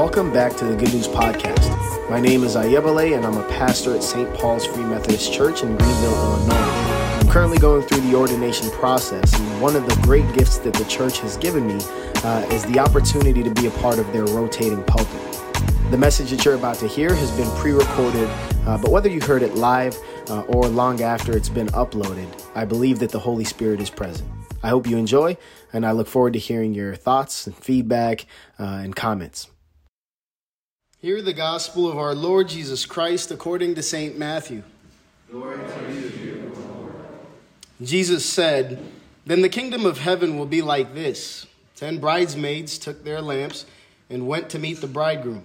Welcome back to the Good News Podcast. My name is Ayebale, and I'm a pastor at St. Paul's Free Methodist Church in Greenville, Illinois. I'm currently going through the ordination process, and one of the great gifts that the church has given me uh, is the opportunity to be a part of their rotating pulpit. The message that you're about to hear has been pre recorded, uh, but whether you heard it live uh, or long after it's been uploaded, I believe that the Holy Spirit is present. I hope you enjoy, and I look forward to hearing your thoughts and feedback uh, and comments. Hear the gospel of our Lord Jesus Christ according to St. Matthew. Glory to you, Lord. Jesus said, Then the kingdom of heaven will be like this Ten bridesmaids took their lamps and went to meet the bridegroom.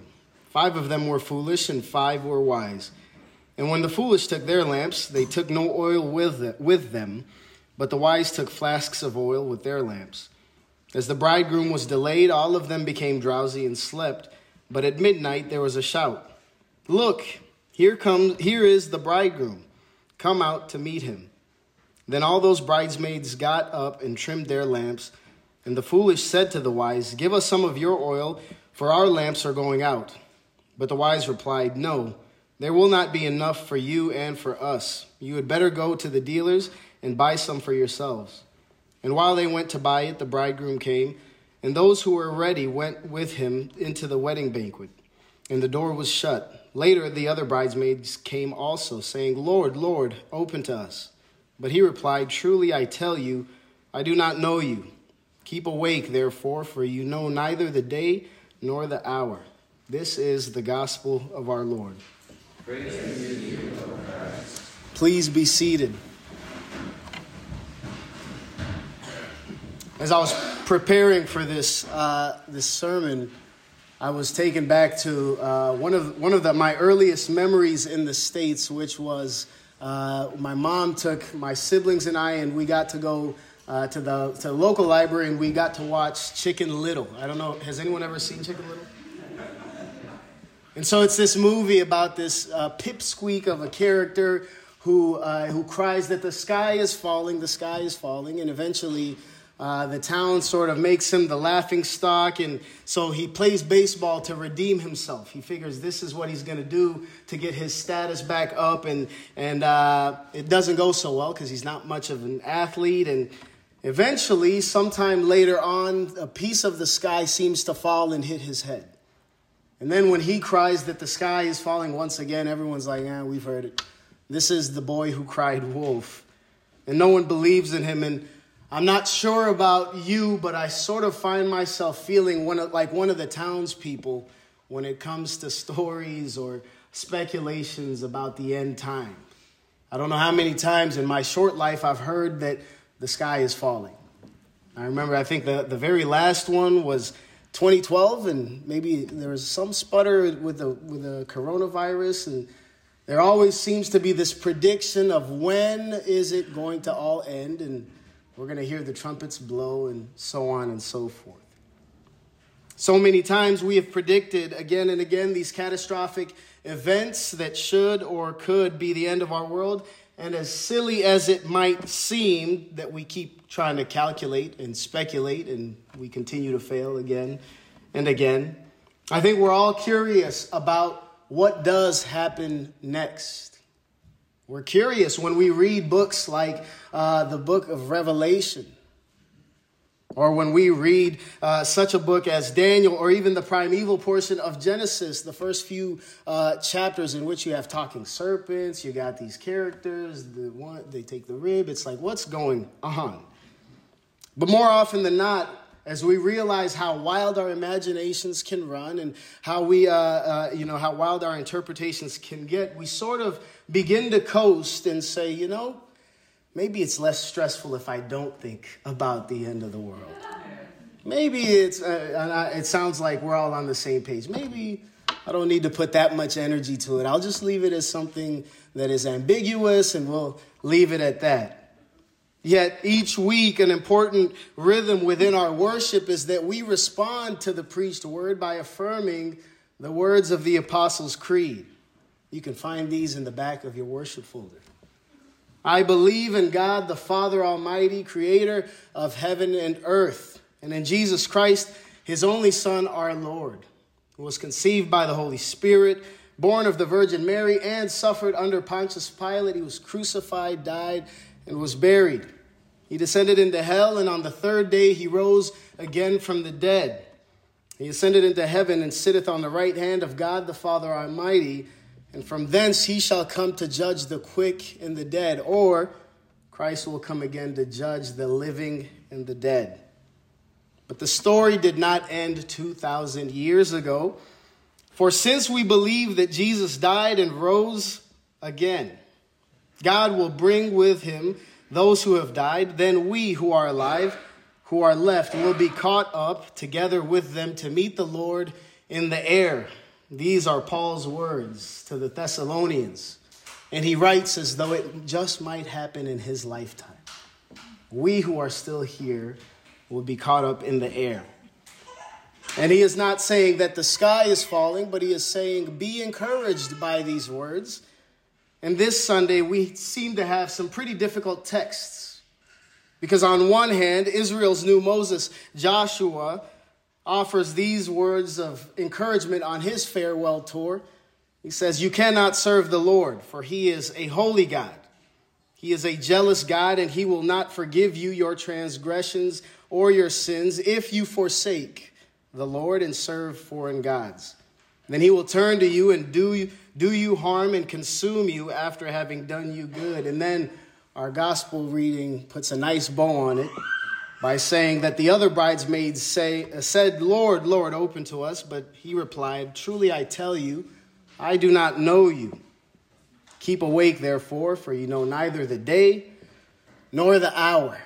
Five of them were foolish, and five were wise. And when the foolish took their lamps, they took no oil with them, but the wise took flasks of oil with their lamps. As the bridegroom was delayed, all of them became drowsy and slept. But at midnight there was a shout Look, here, comes, here is the bridegroom. Come out to meet him. Then all those bridesmaids got up and trimmed their lamps. And the foolish said to the wise, Give us some of your oil, for our lamps are going out. But the wise replied, No, there will not be enough for you and for us. You had better go to the dealers and buy some for yourselves. And while they went to buy it, the bridegroom came and those who were ready went with him into the wedding banquet, and the door was shut. Later, the other bridesmaids came also, saying, Lord, Lord, open to us. But he replied, Truly I tell you, I do not know you. Keep awake, therefore, for you know neither the day nor the hour. This is the gospel of our Lord. Please be seated. As I was preparing for this uh, this sermon, I was taken back to uh, one of one of the, my earliest memories in the states, which was uh, my mom took my siblings and I, and we got to go uh, to the to the local library, and we got to watch Chicken Little. I don't know, has anyone ever seen Chicken Little? And so it's this movie about this uh, pipsqueak of a character who uh, who cries that the sky is falling, the sky is falling, and eventually uh, the town sort of makes him the laughing stock, and so he plays baseball to redeem himself. He figures this is what he's going to do to get his status back up, and and uh, it doesn't go so well because he's not much of an athlete. And eventually, sometime later on, a piece of the sky seems to fall and hit his head. And then when he cries that the sky is falling once again, everyone's like, "Yeah, we've heard it. This is the boy who cried wolf," and no one believes in him and I'm not sure about you, but I sort of find myself feeling one of, like one of the townspeople when it comes to stories or speculations about the end time. I don't know how many times in my short life I've heard that the sky is falling. I remember, I think the, the very last one was 2012, and maybe there was some sputter with the, with the coronavirus, and there always seems to be this prediction of when is it going to all end, and we're going to hear the trumpets blow and so on and so forth. So many times we have predicted again and again these catastrophic events that should or could be the end of our world. And as silly as it might seem that we keep trying to calculate and speculate and we continue to fail again and again, I think we're all curious about what does happen next. We're curious when we read books like uh, the book of Revelation, or when we read uh, such a book as Daniel, or even the primeval portion of Genesis, the first few uh, chapters in which you have talking serpents, you got these characters, the one they take the rib. It's like, what's going on? But more often than not, as we realize how wild our imaginations can run and how we, uh, uh, you know, how wild our interpretations can get, we sort of begin to coast and say, you know, maybe it's less stressful if I don't think about the end of the world. Maybe it's, uh, it sounds like we're all on the same page. Maybe I don't need to put that much energy to it. I'll just leave it as something that is ambiguous and we'll leave it at that. Yet each week, an important rhythm within our worship is that we respond to the preached word by affirming the words of the Apostles' Creed. You can find these in the back of your worship folder. I believe in God, the Father Almighty, creator of heaven and earth, and in Jesus Christ, his only Son, our Lord who was conceived by the Holy Spirit, born of the Virgin Mary, and suffered under Pontius Pilate. He was crucified, died, and was buried. He descended into hell, and on the third day he rose again from the dead. He ascended into heaven and sitteth on the right hand of God the Father Almighty, and from thence he shall come to judge the quick and the dead, or Christ will come again to judge the living and the dead. But the story did not end 2,000 years ago. For since we believe that Jesus died and rose again, God will bring with him those who have died. Then we who are alive, who are left, will be caught up together with them to meet the Lord in the air. These are Paul's words to the Thessalonians. And he writes as though it just might happen in his lifetime. We who are still here will be caught up in the air. And he is not saying that the sky is falling, but he is saying, be encouraged by these words. And this Sunday, we seem to have some pretty difficult texts. Because on one hand, Israel's new Moses, Joshua, offers these words of encouragement on his farewell tour. He says, You cannot serve the Lord, for he is a holy God. He is a jealous God, and he will not forgive you your transgressions or your sins if you forsake the Lord and serve foreign gods. Then he will turn to you and do, do you harm and consume you after having done you good. And then our gospel reading puts a nice bow on it by saying that the other bridesmaids say, uh, said, Lord, Lord, open to us. But he replied, Truly I tell you, I do not know you. Keep awake, therefore, for you know neither the day nor the hour.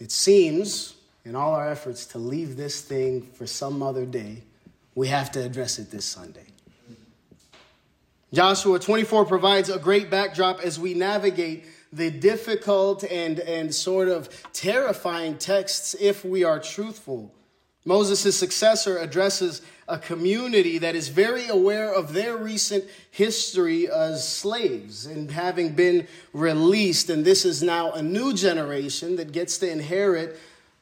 It seems, in all our efforts to leave this thing for some other day, we have to address it this Sunday. Joshua 24 provides a great backdrop as we navigate the difficult and, and sort of terrifying texts if we are truthful. Moses' successor addresses a community that is very aware of their recent history as slaves and having been released. And this is now a new generation that gets to inherit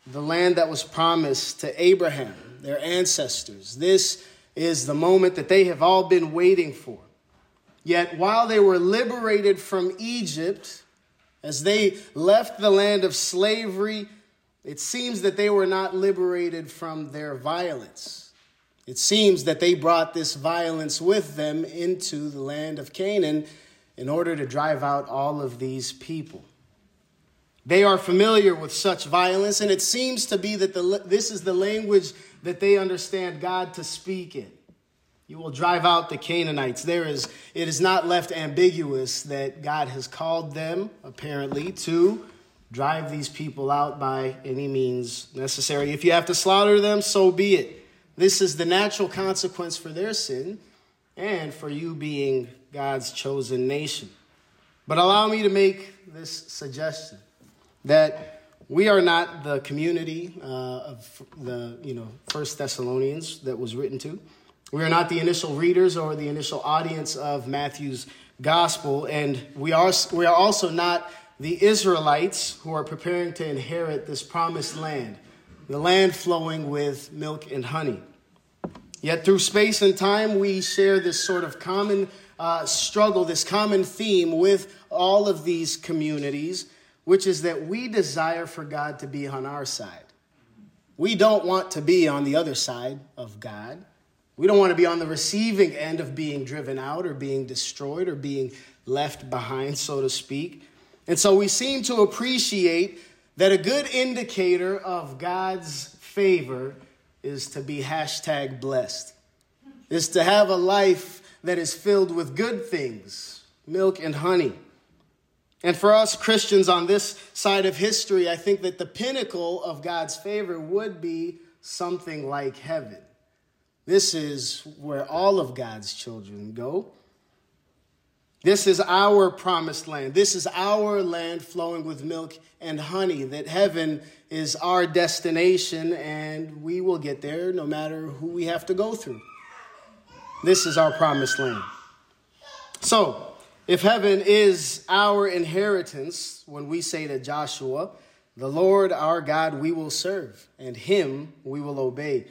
the land that was promised to Abraham, their ancestors. This is the moment that they have all been waiting for. Yet, while they were liberated from Egypt, as they left the land of slavery, it seems that they were not liberated from their violence. It seems that they brought this violence with them into the land of Canaan in order to drive out all of these people. They are familiar with such violence, and it seems to be that the, this is the language that they understand God to speak in. You will drive out the Canaanites. There is, it is not left ambiguous that God has called them, apparently, to drive these people out by any means necessary. If you have to slaughter them, so be it. This is the natural consequence for their sin and for you being God's chosen nation. But allow me to make this suggestion that we are not the community uh, of the you know First Thessalonians that was written to. We are not the initial readers or the initial audience of Matthew's gospel, and we are we are also not the Israelites who are preparing to inherit this promised land the land flowing with milk and honey. Yet through space and time, we share this sort of common uh, struggle, this common theme with all of these communities, which is that we desire for God to be on our side. We don't want to be on the other side of God. We don't want to be on the receiving end of being driven out or being destroyed or being left behind, so to speak. And so we seem to appreciate that a good indicator of God's favor is to be hashtag blessed, is to have a life that is filled with good things, milk and honey. And for us Christians on this side of history, I think that the pinnacle of God's favor would be something like heaven. This is where all of God's children go. This is our promised land. This is our land flowing with milk and honey. That heaven is our destination, and we will get there no matter who we have to go through. This is our promised land. So, if heaven is our inheritance, when we say to Joshua, the Lord our God we will serve, and him we will obey.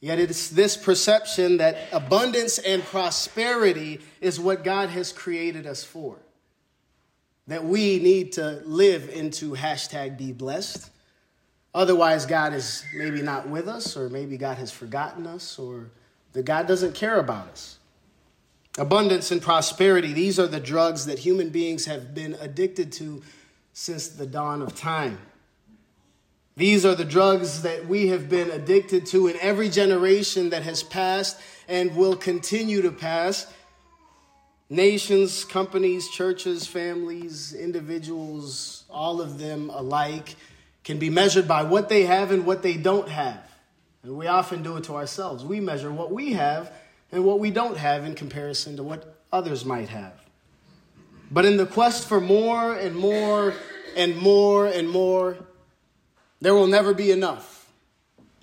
Yet it's this perception that abundance and prosperity is what God has created us for. That we need to live into hashtag be blessed. Otherwise, God is maybe not with us, or maybe God has forgotten us, or that God doesn't care about us. Abundance and prosperity, these are the drugs that human beings have been addicted to since the dawn of time. These are the drugs that we have been addicted to in every generation that has passed and will continue to pass. Nations, companies, churches, families, individuals, all of them alike can be measured by what they have and what they don't have. And we often do it to ourselves. We measure what we have and what we don't have in comparison to what others might have. But in the quest for more and more and more and more, there will never be enough.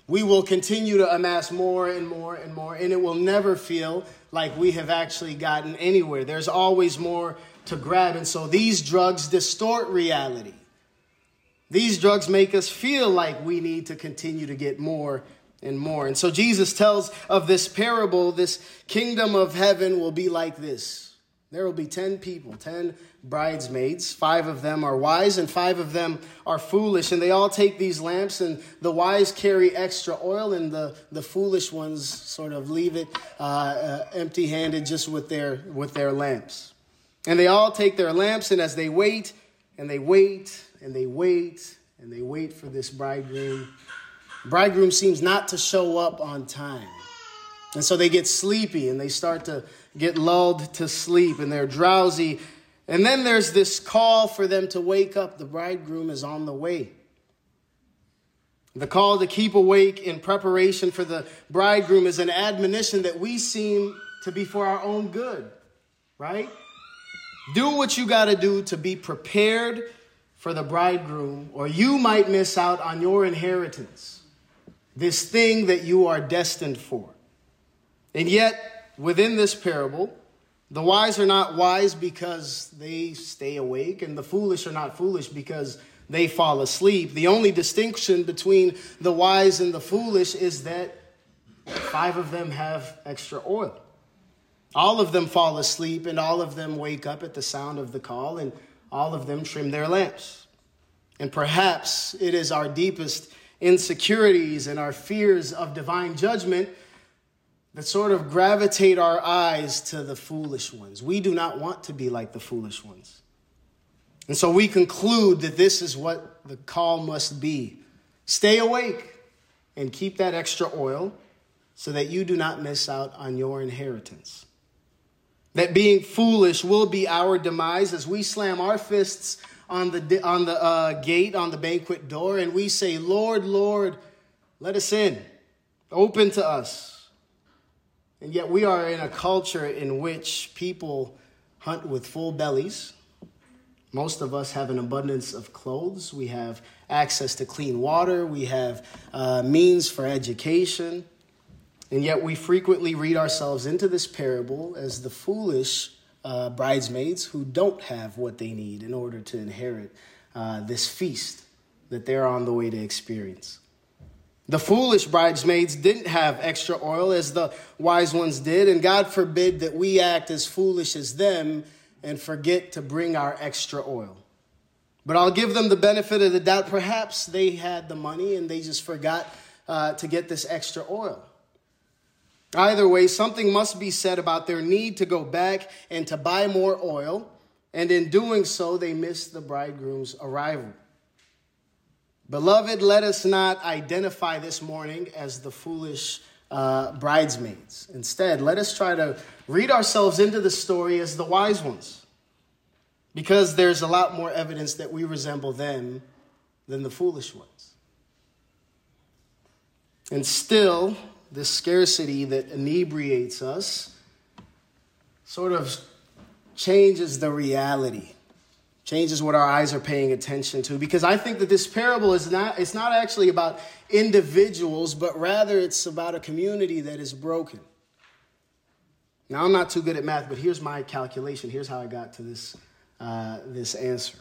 We will continue to amass more and more and more, and it will never feel like we have actually gotten anywhere. There's always more to grab. And so these drugs distort reality. These drugs make us feel like we need to continue to get more and more. And so Jesus tells of this parable this kingdom of heaven will be like this there will be 10 people, 10 bridesmaids. Five of them are wise and five of them are foolish. And they all take these lamps, and the wise carry extra oil, and the, the foolish ones sort of leave it uh, uh, empty handed just with their, with their lamps. And they all take their lamps, and as they wait, and they wait, and they wait, and they wait for this bridegroom, bridegroom seems not to show up on time. And so they get sleepy and they start to get lulled to sleep and they're drowsy. And then there's this call for them to wake up. The bridegroom is on the way. The call to keep awake in preparation for the bridegroom is an admonition that we seem to be for our own good, right? Do what you got to do to be prepared for the bridegroom, or you might miss out on your inheritance, this thing that you are destined for. And yet, within this parable, the wise are not wise because they stay awake, and the foolish are not foolish because they fall asleep. The only distinction between the wise and the foolish is that five of them have extra oil. All of them fall asleep, and all of them wake up at the sound of the call, and all of them trim their lamps. And perhaps it is our deepest insecurities and our fears of divine judgment that sort of gravitate our eyes to the foolish ones. We do not want to be like the foolish ones. And so we conclude that this is what the call must be stay awake and keep that extra oil so that you do not miss out on your inheritance. That being foolish will be our demise as we slam our fists on the, on the uh, gate, on the banquet door, and we say, Lord, Lord, let us in. Open to us. And yet, we are in a culture in which people hunt with full bellies. Most of us have an abundance of clothes. We have access to clean water. We have uh, means for education. And yet, we frequently read ourselves into this parable as the foolish uh, bridesmaids who don't have what they need in order to inherit uh, this feast that they're on the way to experience. The foolish bridesmaids didn't have extra oil as the wise ones did, and God forbid that we act as foolish as them and forget to bring our extra oil. But I'll give them the benefit of the doubt. Perhaps they had the money and they just forgot uh, to get this extra oil. Either way, something must be said about their need to go back and to buy more oil, and in doing so, they miss the bridegroom's arrival. Beloved, let us not identify this morning as the foolish uh, bridesmaids. Instead, let us try to read ourselves into the story as the wise ones, because there's a lot more evidence that we resemble them than the foolish ones. And still, this scarcity that inebriates us sort of changes the reality changes what our eyes are paying attention to. Because i think that this parable is not it's not actually about individuals but rather it's about a community that is broken. Now i'm not too good at math but here's my calculation. Here's how i got to this uh, this answer.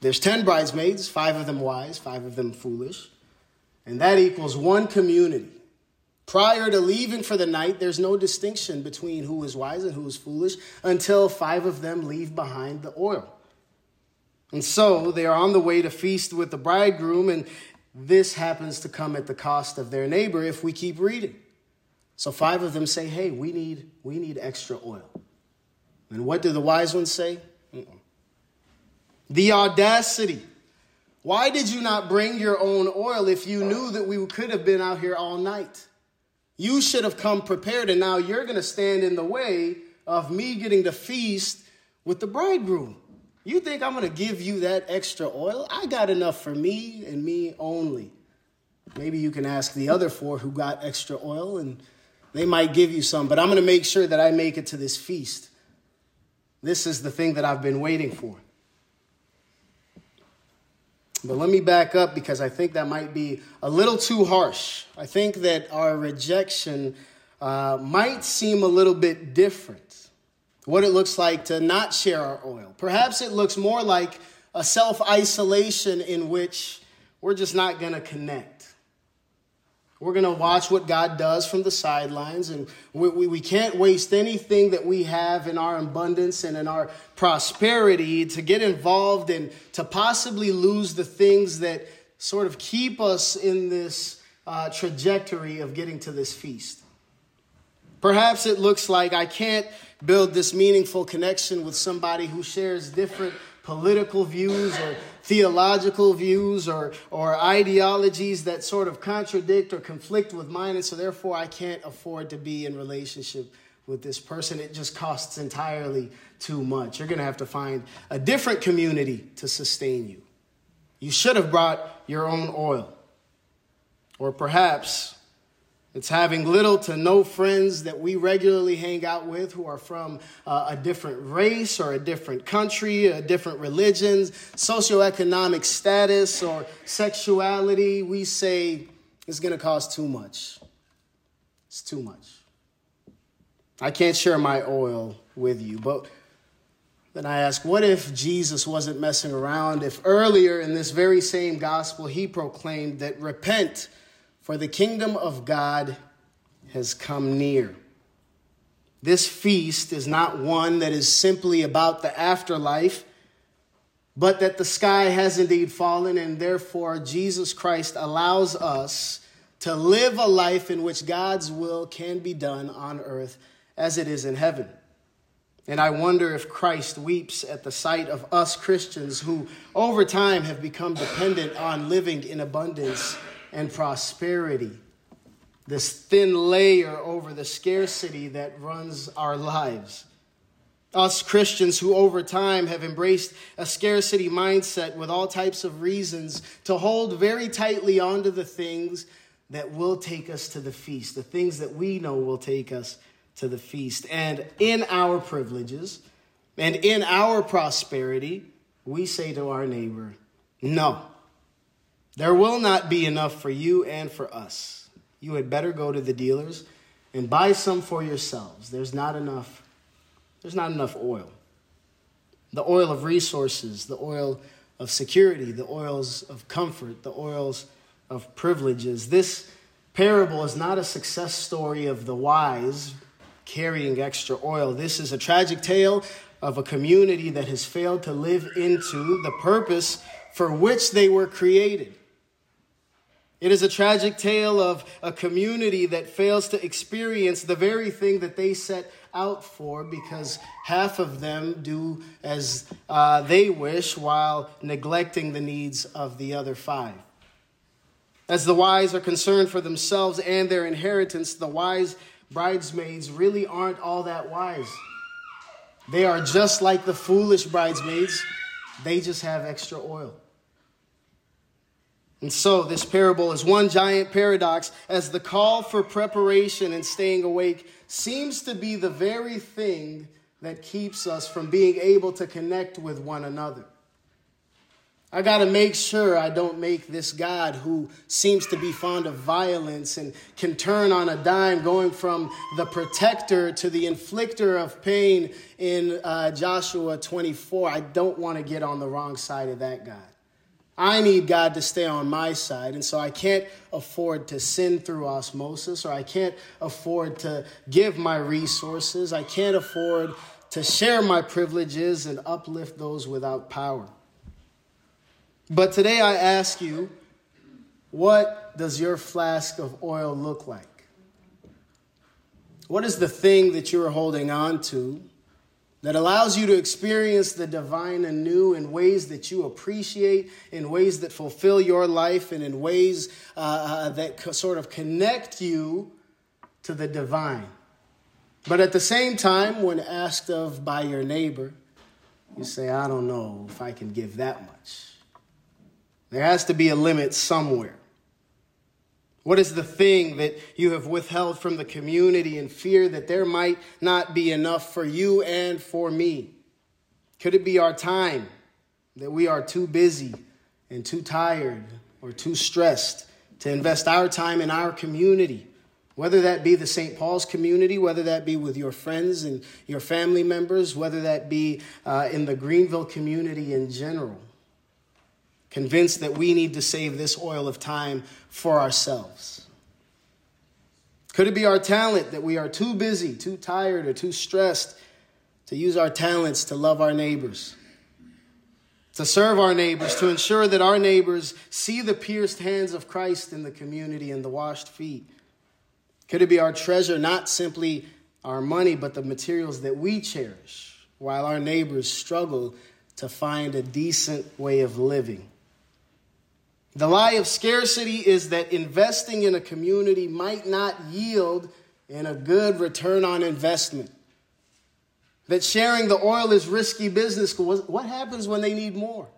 There's 10 bridesmaids five of them wise five of them foolish and that equals one community Prior to leaving for the night, there's no distinction between who is wise and who is foolish until five of them leave behind the oil. And so they are on the way to feast with the bridegroom, and this happens to come at the cost of their neighbor if we keep reading. So five of them say, Hey, we need, we need extra oil. And what do the wise ones say? Mm-mm. The audacity. Why did you not bring your own oil if you knew that we could have been out here all night? You should have come prepared, and now you're going to stand in the way of me getting to feast with the bridegroom. You think I'm going to give you that extra oil? I got enough for me and me only. Maybe you can ask the other four who got extra oil and they might give you some, but I'm going to make sure that I make it to this feast. This is the thing that I've been waiting for. But let me back up because I think that might be a little too harsh. I think that our rejection uh, might seem a little bit different. What it looks like to not share our oil. Perhaps it looks more like a self isolation in which we're just not going to connect. We're going to watch what God does from the sidelines, and we, we, we, can't waste anything that we have in our abundance and in our prosperity to get involved and to possibly lose the things that sort of keep us in this uh, trajectory of getting to this feast. Perhaps it looks like I can't build this meaningful connection with somebody who shares different political views or theological views or, or ideologies that sort of contradict or conflict with mine, and so therefore I can't afford to be in relationship with this person. It just costs entirely too much. You're going to have to find a different community to sustain you. You should have brought your own oil. Or perhaps it's having little to no friends that we regularly hang out with who are from uh, a different race or a different country, a different religions, socioeconomic status, or sexuality. We say it's going to cost too much. It's too much. I can't share my oil with you, but then I ask, what if Jesus wasn't messing around? If earlier in this very same gospel, he proclaimed that repent for the kingdom of God has come near. This feast is not one that is simply about the afterlife, but that the sky has indeed fallen, and therefore Jesus Christ allows us to live a life in which God's will can be done on earth as it is in heaven. And I wonder if Christ weeps at the sight of us Christians who, over time, have become dependent on living in abundance and prosperity. This thin layer over the scarcity that runs our lives. Us Christians who over time have embraced a scarcity mindset with all types of reasons to hold very tightly onto the things that will take us to the feast, the things that we know will take us to the feast. And in our privileges and in our prosperity, we say to our neighbor, No, there will not be enough for you and for us. You had better go to the dealers and buy some for yourselves. There's not enough. There's not enough oil. The oil of resources, the oil of security, the oils of comfort, the oils of privileges. This parable is not a success story of the wise carrying extra oil. This is a tragic tale of a community that has failed to live into the purpose for which they were created. It is a tragic tale of a community that fails to experience the very thing that they set out for because half of them do as uh, they wish while neglecting the needs of the other five. As the wise are concerned for themselves and their inheritance, the wise bridesmaids really aren't all that wise. They are just like the foolish bridesmaids, they just have extra oil. And so, this parable is one giant paradox as the call for preparation and staying awake seems to be the very thing that keeps us from being able to connect with one another. I got to make sure I don't make this God who seems to be fond of violence and can turn on a dime, going from the protector to the inflictor of pain in uh, Joshua 24. I don't want to get on the wrong side of that God. I need God to stay on my side. And so I can't afford to sin through osmosis, or I can't afford to give my resources. I can't afford to share my privileges and uplift those without power. But today I ask you, what does your flask of oil look like? What is the thing that you're holding on to that allows you to experience the divine anew in ways that you appreciate, in ways that fulfill your life, and in ways uh, uh that co- sort of connect you to the divine? But at the same time, when asked of by your neighbor, you say, I don't know if I can give that much. There has to be a limit somewhere. What is the thing that you have withheld from the community in fear that there might not be enough for you and for me? Could it be our time that we are too busy and too tired or too stressed to invest our time in our community? Whether that be the St. Paul's community, whether that be with your friends and your family members, whether that be uh, in the Greenville community in general convinced that we need to save this oil of time for ourselves? Could it be our talent that we are too busy, too tired, or too stressed to use our talents to love our neighbors, to serve our neighbors, to ensure that our neighbors see the pierced hands of Christ in the community and the washed feet? Could it be our treasure, not simply our money, but the materials that we cherish, while our neighbors struggle to find a decent way of living? The lie of scarcity is that investing in a community might not yield in a good return on investment. That sharing the oil is risky business. What happens when they need more?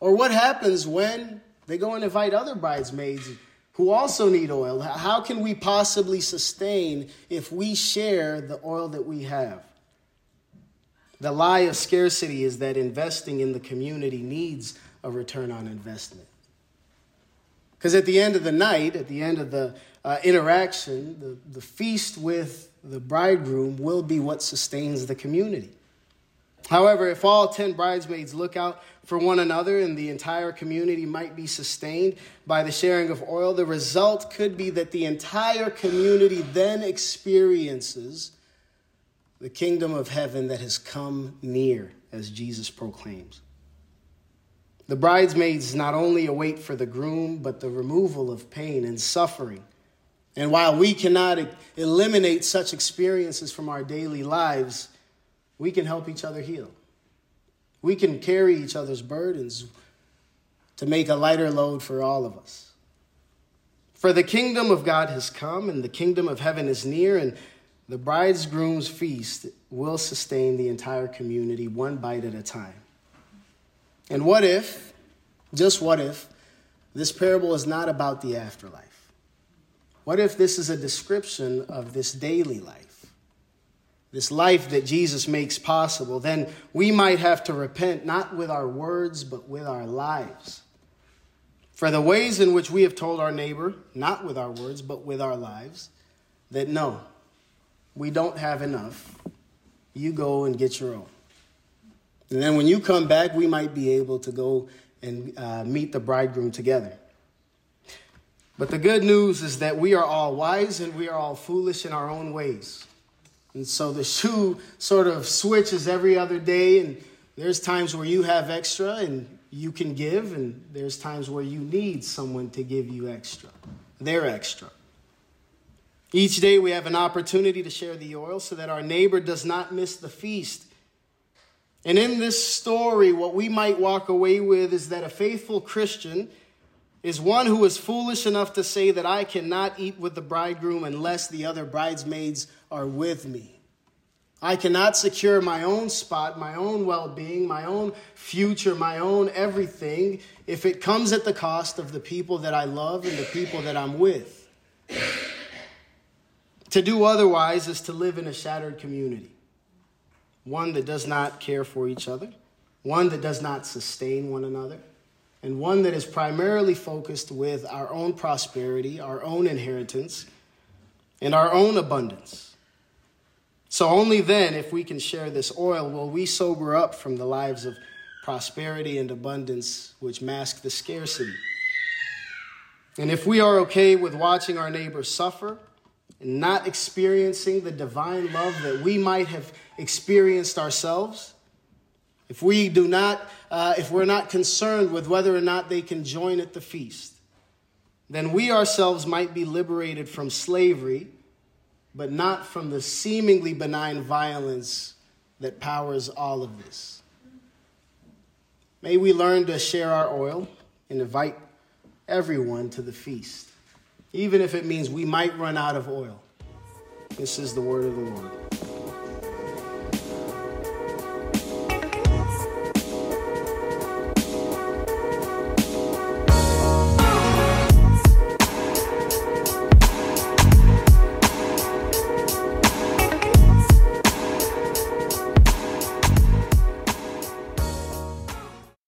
Or what happens when they go and invite other bridesmaids who also need oil? How can we possibly sustain if we share the oil that we have? The lie of scarcity is that investing in the community needs a return on investment. Because at the end of the night, at the end of the uh, interaction, the, the feast with the bridegroom will be what sustains the community. However, if all 10 bridesmaids look out for one another and the entire community might be sustained by the sharing of oil, the result could be that the entire community then experiences the kingdom of heaven that has come near, as Jesus proclaims. The bridesmaids not only await for the groom, but the removal of pain and suffering. And while we cannot eliminate such experiences from our daily lives, we can help each other heal. We can carry each other's burdens to make a lighter load for all of us. For the kingdom of God has come, and the kingdom of heaven is near, and the bridegroom's feast will sustain the entire community one bite at a time. And what if, just what if, this parable is not about the afterlife? What if this is a description of this daily life? This life that Jesus makes possible, then we might have to repent not with our words, but with our lives. For the ways in which we have told our neighbor, not with our words, but with our lives, that no, we don't have enough. You go and get your own. And then when you come back, we might be able to go and uh, meet the bridegroom together. But the good news is that we are all wise and we are all foolish in our own ways. And so the shoe sort of switches every other day, and there's times where you have extra and you can give, and there's times where you need someone to give you extra. They're extra. Each day we have an opportunity to share the oil so that our neighbor does not miss the feast and in this story, what we might walk away with is that a faithful Christian is one who is foolish enough to say that I cannot eat with the bridegroom unless the other bridesmaids are with me. I cannot secure my own spot, my own well being, my own future, my own everything if it comes at the cost of the people that I love and the people that I'm with. To do otherwise is to live in a shattered community one that does not care for each other, one that does not sustain one another, and one that is primarily focused with our own prosperity, our own inheritance, and our own abundance. So, only then, if we can share this oil, will we sober up from the lives of prosperity and abundance which mask the scarcity. And if we are okay with watching our neighbors suffer and not experiencing the divine love that we might have experienced ourselves, if we do not, uh, if we're not concerned with whether or not they can join at the feast, then we ourselves might be liberated from slavery, but not from the seemingly benign violence that powers all of this. May we learn to share our oil and invite everyone to the feast, even if it means we might run out of oil. This is the word of the Lord.